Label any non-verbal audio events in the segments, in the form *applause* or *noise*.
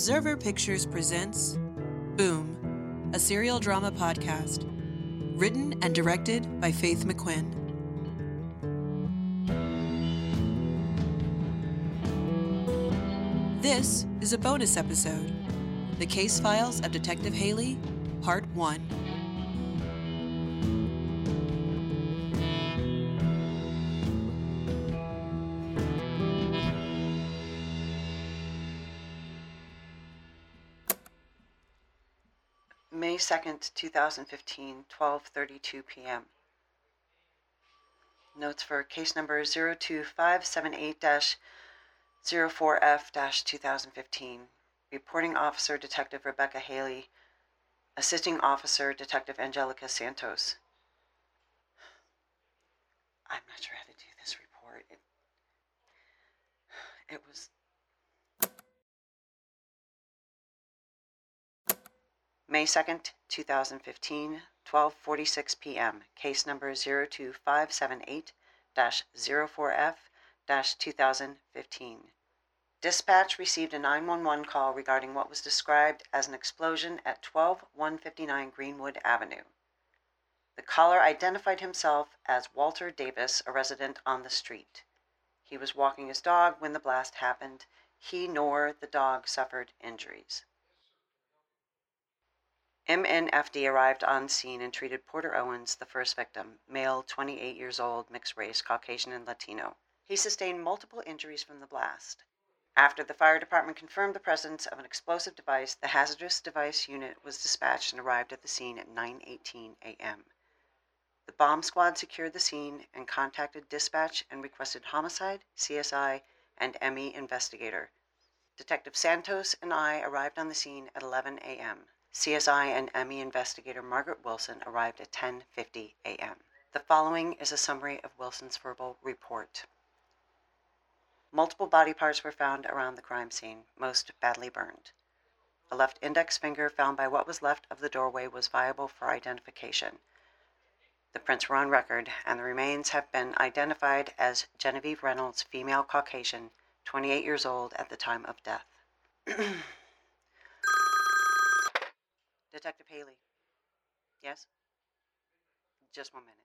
Observer Pictures presents Boom, a serial drama podcast. Written and directed by Faith McQuinn. This is a bonus episode The Case Files of Detective Haley, Part 1. May 2nd, 2015, 12:32 p.m. Notes for case number 02578-04F-2015. Reporting officer Detective Rebecca Haley, assisting officer Detective Angelica Santos. I'm not sure how to do this report. It, it was May 2nd, 2015, 12:46 p.m. Case number 02578-04F-2015. Dispatch received a 911 call regarding what was described as an explosion at 12159 Greenwood Avenue. The caller identified himself as Walter Davis, a resident on the street. He was walking his dog when the blast happened. He nor the dog suffered injuries. MNFD arrived on scene and treated Porter Owens, the first victim, male, 28 years old, mixed race, Caucasian, and Latino. He sustained multiple injuries from the blast. After the fire department confirmed the presence of an explosive device, the hazardous device unit was dispatched and arrived at the scene at 9:18 a.m. The bomb squad secured the scene and contacted dispatch and requested homicide, CSI, and ME investigator. Detective Santos and I arrived on the scene at 11 a.m. CSI and ME investigator Margaret Wilson arrived at 10:50 a.m. The following is a summary of Wilson's verbal report. Multiple body parts were found around the crime scene, most badly burned. A left index finger found by what was left of the doorway was viable for identification. The prints were on record, and the remains have been identified as Genevieve Reynolds, female Caucasian, 28 years old at the time of death. *clears throat* Detective Haley. Yes? Just one minute.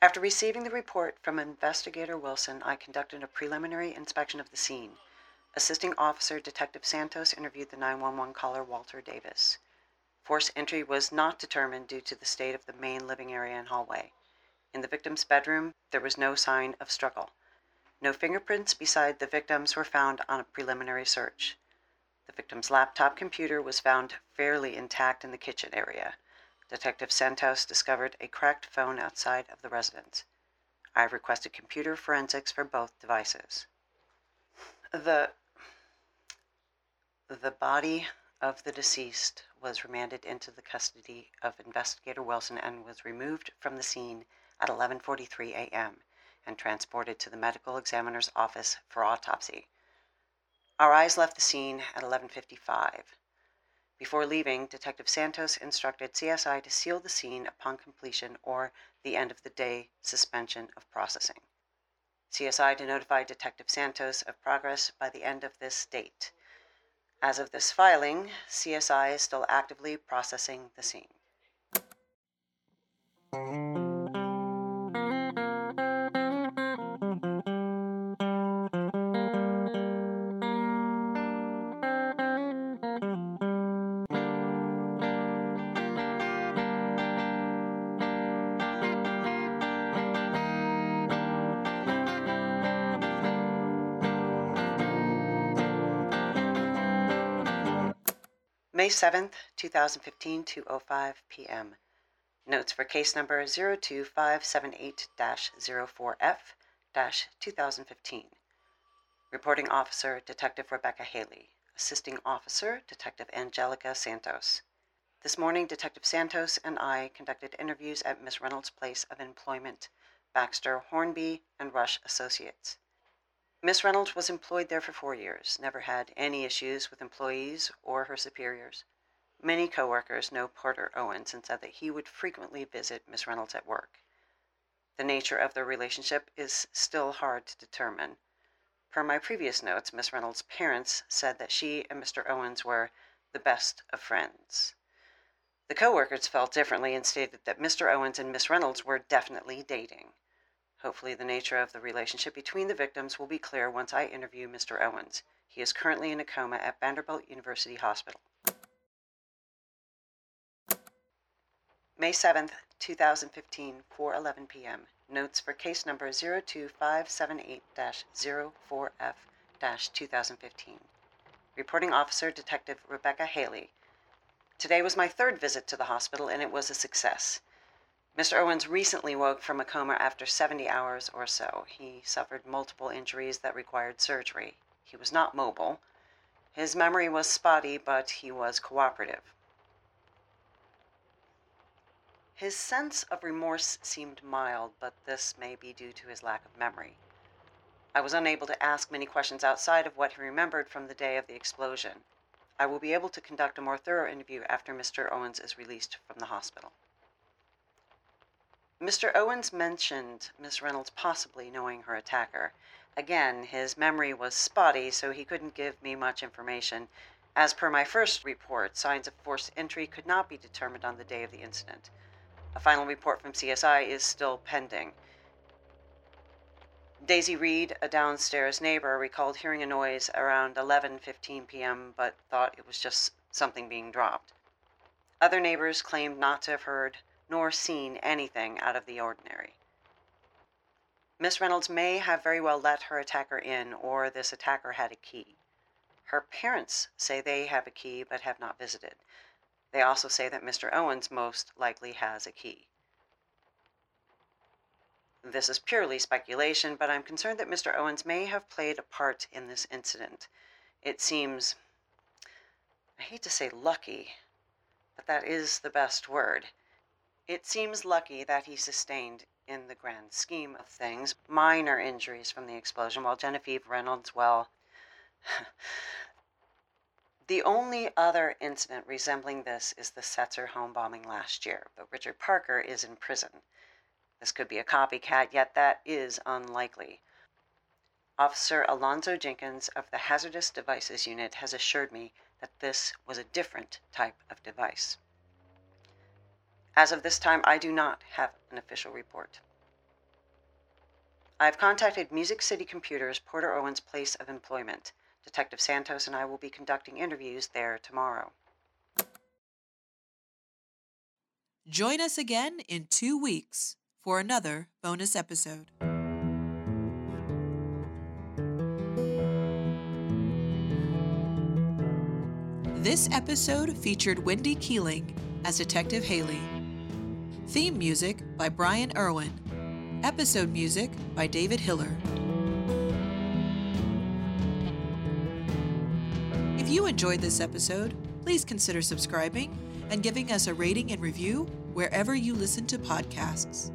After receiving the report from Investigator Wilson, I conducted a preliminary inspection of the scene. Assisting Officer Detective Santos interviewed the 911 caller Walter Davis. Force entry was not determined due to the state of the main living area and hallway. In the victim's bedroom, there was no sign of struggle. No fingerprints beside the victims were found on a preliminary search. The victim's laptop computer was found fairly intact in the kitchen area. Detective Santos discovered a cracked phone outside of the residence. I have requested computer forensics for both devices. The the body of the deceased was remanded into the custody of investigator Wilson and was removed from the scene at 11:43 a.m. and transported to the medical examiner's office for autopsy. Our eyes left the scene at 11:55. Before leaving, Detective Santos instructed CSI to seal the scene upon completion or the end of the day suspension of processing. CSI to notify Detective Santos of progress by the end of this date. As of this filing, CSI is still actively processing the scene. May 7th, 2015, 2.05 p.m. Notes for case number 02578-04F-2015. Reporting Officer Detective Rebecca Haley. Assisting Officer Detective Angelica Santos. This morning, Detective Santos and I conducted interviews at Miss Reynolds' place of employment, Baxter, Hornby, and Rush Associates. Miss Reynolds was employed there for four years, never had any issues with employees or her superiors. Many coworkers know Porter Owens and said that he would frequently visit Miss Reynolds at work. The nature of their relationship is still hard to determine. Per my previous notes, Miss Reynolds' parents said that she and Mr. Owens were the best of friends. The coworkers felt differently and stated that Mr. Owens and Miss Reynolds were definitely dating. Hopefully, the nature of the relationship between the victims will be clear once I interview Mr. Owens. He is currently in a coma at Vanderbilt University Hospital. May 7th, 2015, 4:11 p.m. Notes for case number 02578-04F-2015. Reporting Officer Detective Rebecca Haley. Today was my third visit to the hospital and it was a success. Mr. Owens recently woke from a coma after 70 hours or so. He suffered multiple injuries that required surgery. He was not mobile. His memory was spotty, but he was cooperative. His sense of remorse seemed mild, but this may be due to his lack of memory. I was unable to ask many questions outside of what he remembered from the day of the explosion. I will be able to conduct a more thorough interview after Mr. Owens is released from the hospital. Mr. Owens mentioned Miss Reynolds possibly knowing her attacker. Again, his memory was spotty, so he couldn't give me much information. As per my first report, signs of forced entry could not be determined on the day of the incident. A final report from CSI is still pending. Daisy Reed, a downstairs neighbor, recalled hearing a noise around 11:15 p.m. but thought it was just something being dropped. Other neighbors claimed not to have heard nor seen anything out of the ordinary. Miss Reynolds may have very well let her attacker in, or this attacker had a key. Her parents say they have a key but have not visited. They also say that Mr. Owens most likely has a key. This is purely speculation, but I'm concerned that Mr. Owens may have played a part in this incident. It seems, I hate to say lucky, but that is the best word. It seems lucky that he sustained, in the grand scheme of things, minor injuries from the explosion, while Genevieve Reynolds, well, *sighs* The only other incident resembling this is the Setzer home bombing last year, but Richard Parker is in prison. This could be a copycat, yet that is unlikely. Officer Alonzo Jenkins of the Hazardous Devices Unit has assured me that this was a different type of device. As of this time, I do not have an official report. I have contacted Music City Computers, Porter Owens' place of employment. Detective Santos and I will be conducting interviews there tomorrow. Join us again in two weeks for another bonus episode. This episode featured Wendy Keeling as Detective Haley. Theme music by Brian Irwin. Episode music by David Hiller. If you enjoyed this episode, please consider subscribing and giving us a rating and review wherever you listen to podcasts.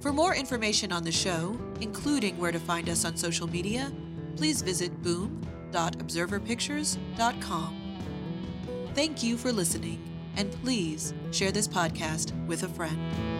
For more information on the show, including where to find us on social media, please visit boom.observerpictures.com. Thank you for listening, and please share this podcast with a friend.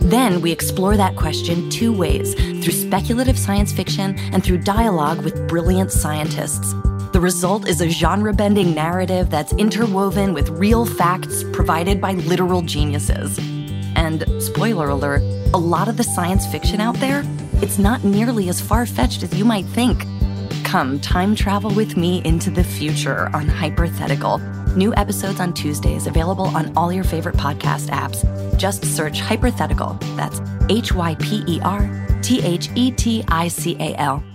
Then we explore that question two ways through speculative science fiction and through dialogue with brilliant scientists. The result is a genre bending narrative that's interwoven with real facts provided by literal geniuses. And, spoiler alert, a lot of the science fiction out there, it's not nearly as far fetched as you might think. Come time travel with me into the future on Hyperthetical. New episodes on Tuesdays available on all your favorite podcast apps. Just search Hyperthetical. That's H Y P E R T H E T I C A L.